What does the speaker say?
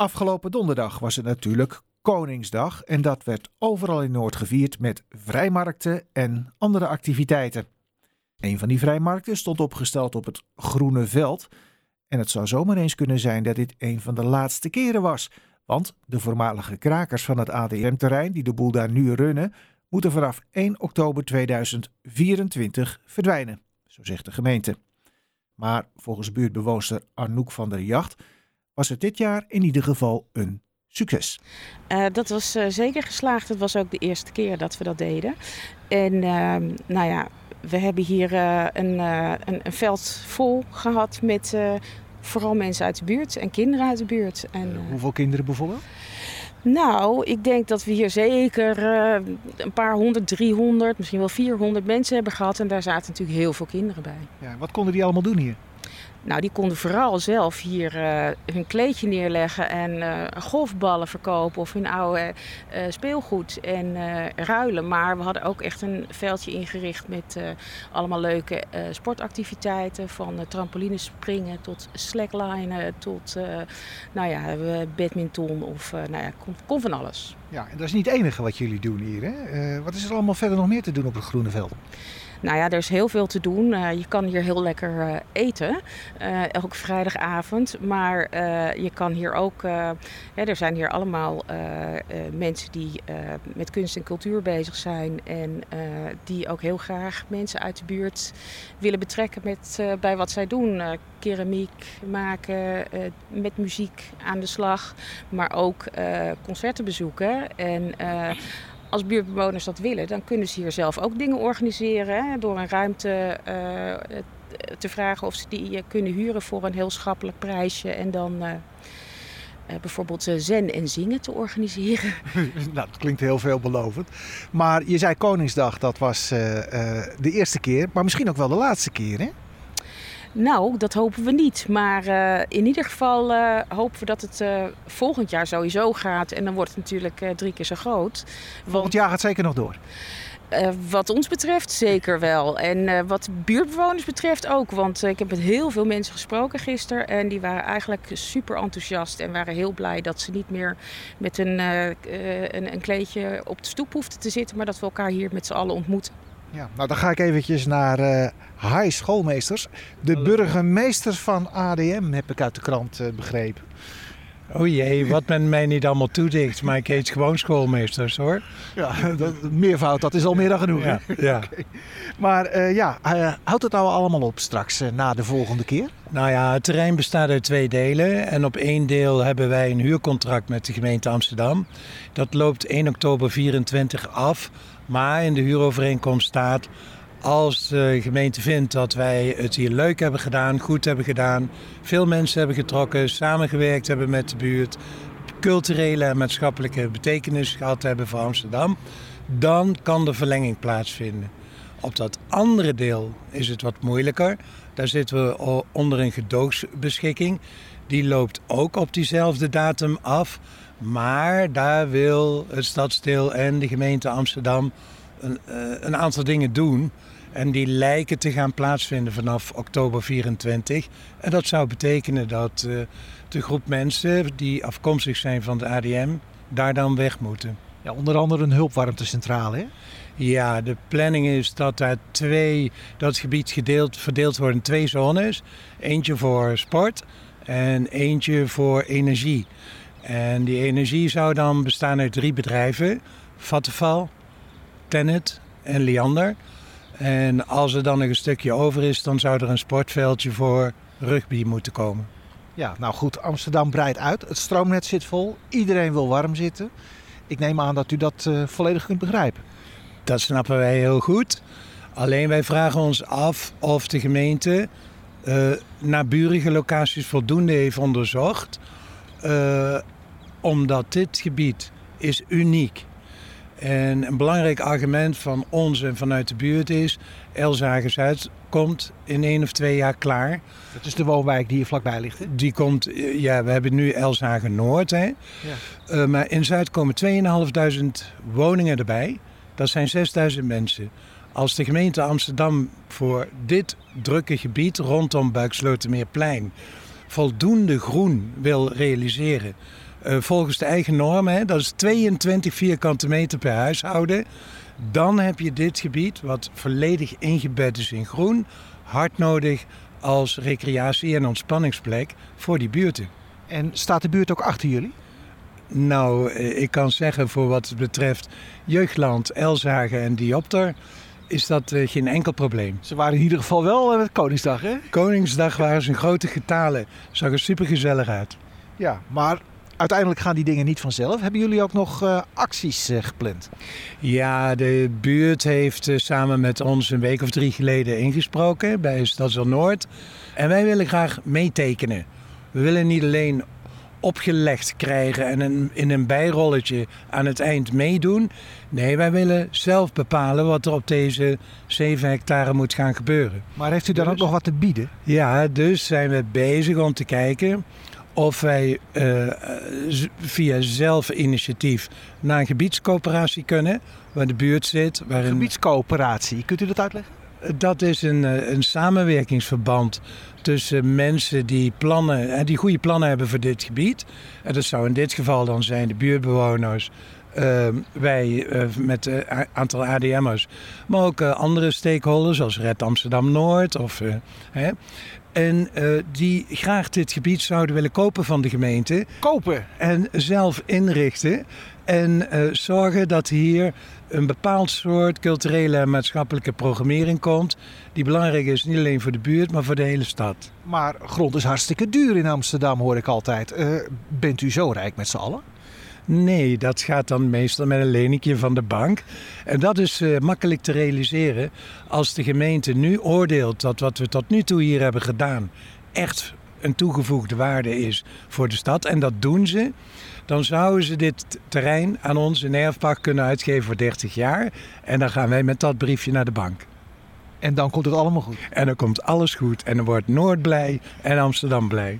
Afgelopen donderdag was het natuurlijk Koningsdag en dat werd overal in Noord gevierd met vrijmarkten en andere activiteiten. Een van die vrijmarkten stond opgesteld op het Groene Veld en het zou zomaar eens kunnen zijn dat dit een van de laatste keren was, want de voormalige krakers van het ADM-terrein die de boel daar nu runnen, moeten vanaf 1 oktober 2024 verdwijnen, zo zegt de gemeente. Maar volgens buurtbewoonster Arnoek van der Jacht was het dit jaar in ieder geval een succes. Uh, dat was uh, zeker geslaagd. Het was ook de eerste keer dat we dat deden. En uh, nou ja, we hebben hier uh, een, een, een, veld vol gehad met vooral mensen uit de buurt en kinderen uit de buurt. En, Hoeveel kinderen bijvoorbeeld? Nou, ik denk dat we hier zeker een paar honderd, 300, misschien wel 400 mensen hebben gehad. En daar zaten natuurlijk heel veel kinderen bij. Ja, wat konden die allemaal doen hier? Nou, die konden vooral zelf hier uh, hun kleedje neerleggen en uh, golfballen verkopen of hun oude uh, speelgoed en ruilen. Maar we hadden ook echt een veldje ingericht met allemaal leuke sportactiviteiten. Van trampolines springen tot slacklinen tot nou ja, badminton of nou ja, kon, kon, van alles. Ja, en dat is niet het enige wat jullie doen hier. Hè? wat is er allemaal verder nog meer te doen op het Groene Veld? Nou ja, er is heel veel te doen. Uh, je kan hier heel lekker uh, eten, uh, elke vrijdagavond. Maar je kan hier ook, er zijn hier allemaal mensen die met kunst en cultuur bezig zijn. En die ook heel graag mensen uit de buurt willen betrekken met, bij wat zij doen. keramiek maken, met muziek aan de slag, maar ook concerten bezoeken. En als buurtbewoners dat willen, dan kunnen ze hier zelf ook dingen organiseren. Hè, door een ruimte uh, te vragen of ze die eh, kunnen huren voor een heel schappelijk prijsje. En dan uh, bijvoorbeeld zen en zingen te organiseren. nou, dat klinkt heel veelbelovend. Maar je zei Koningsdag, dat was de eerste keer, maar misschien ook wel de laatste keer, hè? Nou, dat hopen we niet. Maar uh, in ieder geval uh, hopen we dat het uh, volgend jaar sowieso gaat. En dan wordt het natuurlijk drie keer zo groot. Volgend jaar gaat zeker nog door? wat ons betreft zeker wel. En wat buurtbewoners betreft ook. Want ik heb met heel veel mensen gesproken gisteren. En die waren eigenlijk super enthousiast. En waren heel blij dat ze niet meer met een, een, een kleedje op de stoep hoefden te zitten. Maar dat we elkaar hier met z'n allen ontmoeten. Ja, nou dan ga ik eventjes naar uh, High Schoolmeesters. De burgemeester van ADM heb ik uit de krant uh, begrepen. Oh jee, wat men mij niet allemaal toedicht. Maar ik heet gewoon schoolmeesters hoor. Ja, dat, meervoud, dat is al meer dan genoeg. Ja, ja. Okay. Maar uh, ja, uh, houdt het nou allemaal op straks uh, na de volgende keer? Nou ja, het terrein bestaat uit twee delen. En op één deel hebben wij een huurcontract met de gemeente Amsterdam. Dat loopt 1 oktober 24 af. Maar in de huurovereenkomst staat als de gemeente vindt dat wij het hier leuk hebben gedaan, goed hebben gedaan, veel mensen hebben getrokken, samengewerkt hebben met de buurt, culturele en maatschappelijke betekenis gehad hebben voor Amsterdam, dan kan de verlenging plaatsvinden. Op dat andere deel is het wat moeilijker. Daar zitten we onder een gedoogsbeschikking. Die loopt ook op diezelfde datum af. Maar daar wil het stadsdeel en de gemeente Amsterdam een, uh, een aantal dingen doen. En die lijken te gaan plaatsvinden vanaf oktober 24. En dat zou betekenen dat uh, de groep mensen die afkomstig zijn van de ADM daar dan weg moeten. Ja, onder andere een hulpwarmtecentrale, hè? Ja, de planning is dat daar twee, dat het gebied gedeeld, verdeeld wordt in twee zones. Eentje voor sport en eentje voor energie. En die energie zou dan bestaan uit drie bedrijven. Vattenfall, Tennet en Liander. En als er dan nog een stukje over is, dan zou er een sportveldje voor rugby moeten komen. Ja, nou goed, Amsterdam breidt uit. Het stroomnet zit vol. Iedereen wil warm zitten. Ik neem aan dat u dat uh, volledig kunt begrijpen. Dat snappen wij heel goed. Alleen wij vragen ons af of de gemeente uh, naburige locaties voldoende heeft onderzocht. Uh, omdat dit gebied is uniek. En een belangrijk argument van ons en vanuit de buurt is... Elzagen Zuid komt in één of twee jaar klaar. Dat is de woonwijk die hier vlakbij ligt, hè? Die komt, ja, we hebben nu Elzagen Noord, hè. Ja. Uh, maar in Zuid komen 2.500 woningen erbij. Dat zijn 6.000 mensen. Als de gemeente Amsterdam voor dit drukke gebied rondom Buikslotermeerplein voldoende groen wil realiseren, uh, volgens de eigen normen, hè, dat is 22 vierkante meter per huishouden, dan heb je dit gebied, wat volledig ingebed is in groen, hard nodig als recreatie- en ontspanningsplek voor die buurten. En staat de buurt ook achter jullie? Nou, eh, ik kan zeggen voor wat betreft Jeugdland, Elzagen en Diopter is dat uh, geen enkel probleem. Ze waren in ieder geval wel met Koningsdag, hè? Koningsdag waren ze in grote getalen. Zag er super gezellig uit. Ja, maar uiteindelijk gaan die dingen niet vanzelf. Hebben jullie ook nog uh, acties uh, gepland? Ja, de buurt heeft samen met ons een week of drie geleden ingesproken bij Stadsel Noord. En wij willen graag meetekenen. We willen niet alleen opgelegd krijgen en een, in een bijrolletje aan het eind meedoen. Nee, wij willen zelf bepalen wat er op deze 7 hectare moet gaan gebeuren. Maar heeft u dan ook dus- nog wat te bieden? Ja, dus zijn we bezig om te kijken of wij uh, via zelfinitiatief naar een gebiedscoöperatie kunnen, waar de buurt zit. Waarin... Gebiedscoöperatie, kunt u dat uitleggen? Dat is een, eh, een samenwerkingsverband tussen mensen die, plannen, die goede plannen hebben voor dit gebied. En dat zou in dit geval dan zijn de buurtbewoners, uh, wij uh, met een aantal ADM'ers, maar ook uh, andere stakeholders zoals Red Amsterdam Noord. Of, hè, en die graag dit gebied zouden willen kopen van de gemeente. Kopen? En zelf inrichten. En zorgen dat hier een bepaald soort culturele en maatschappelijke programmering komt. Die belangrijk is niet alleen voor de buurt, maar voor de hele stad. Maar grond is hartstikke duur in Amsterdam, hoor ik altijd. Uh, bent u zo rijk met z'n allen? Nee, dat gaat dan meestal met een leningje van de bank. En dat is uh, makkelijk te realiseren als de gemeente nu oordeelt dat wat we tot nu toe hier hebben gedaan echt een toegevoegde waarde is voor de stad. En dat doen ze dan zouden ze dit terrein aan ons in erfpacht kunnen uitgeven voor 30 jaar. En dan gaan wij met dat briefje naar de bank. En dan komt het allemaal goed. En dan komt alles goed. En dan wordt Noord blij en Amsterdam blij.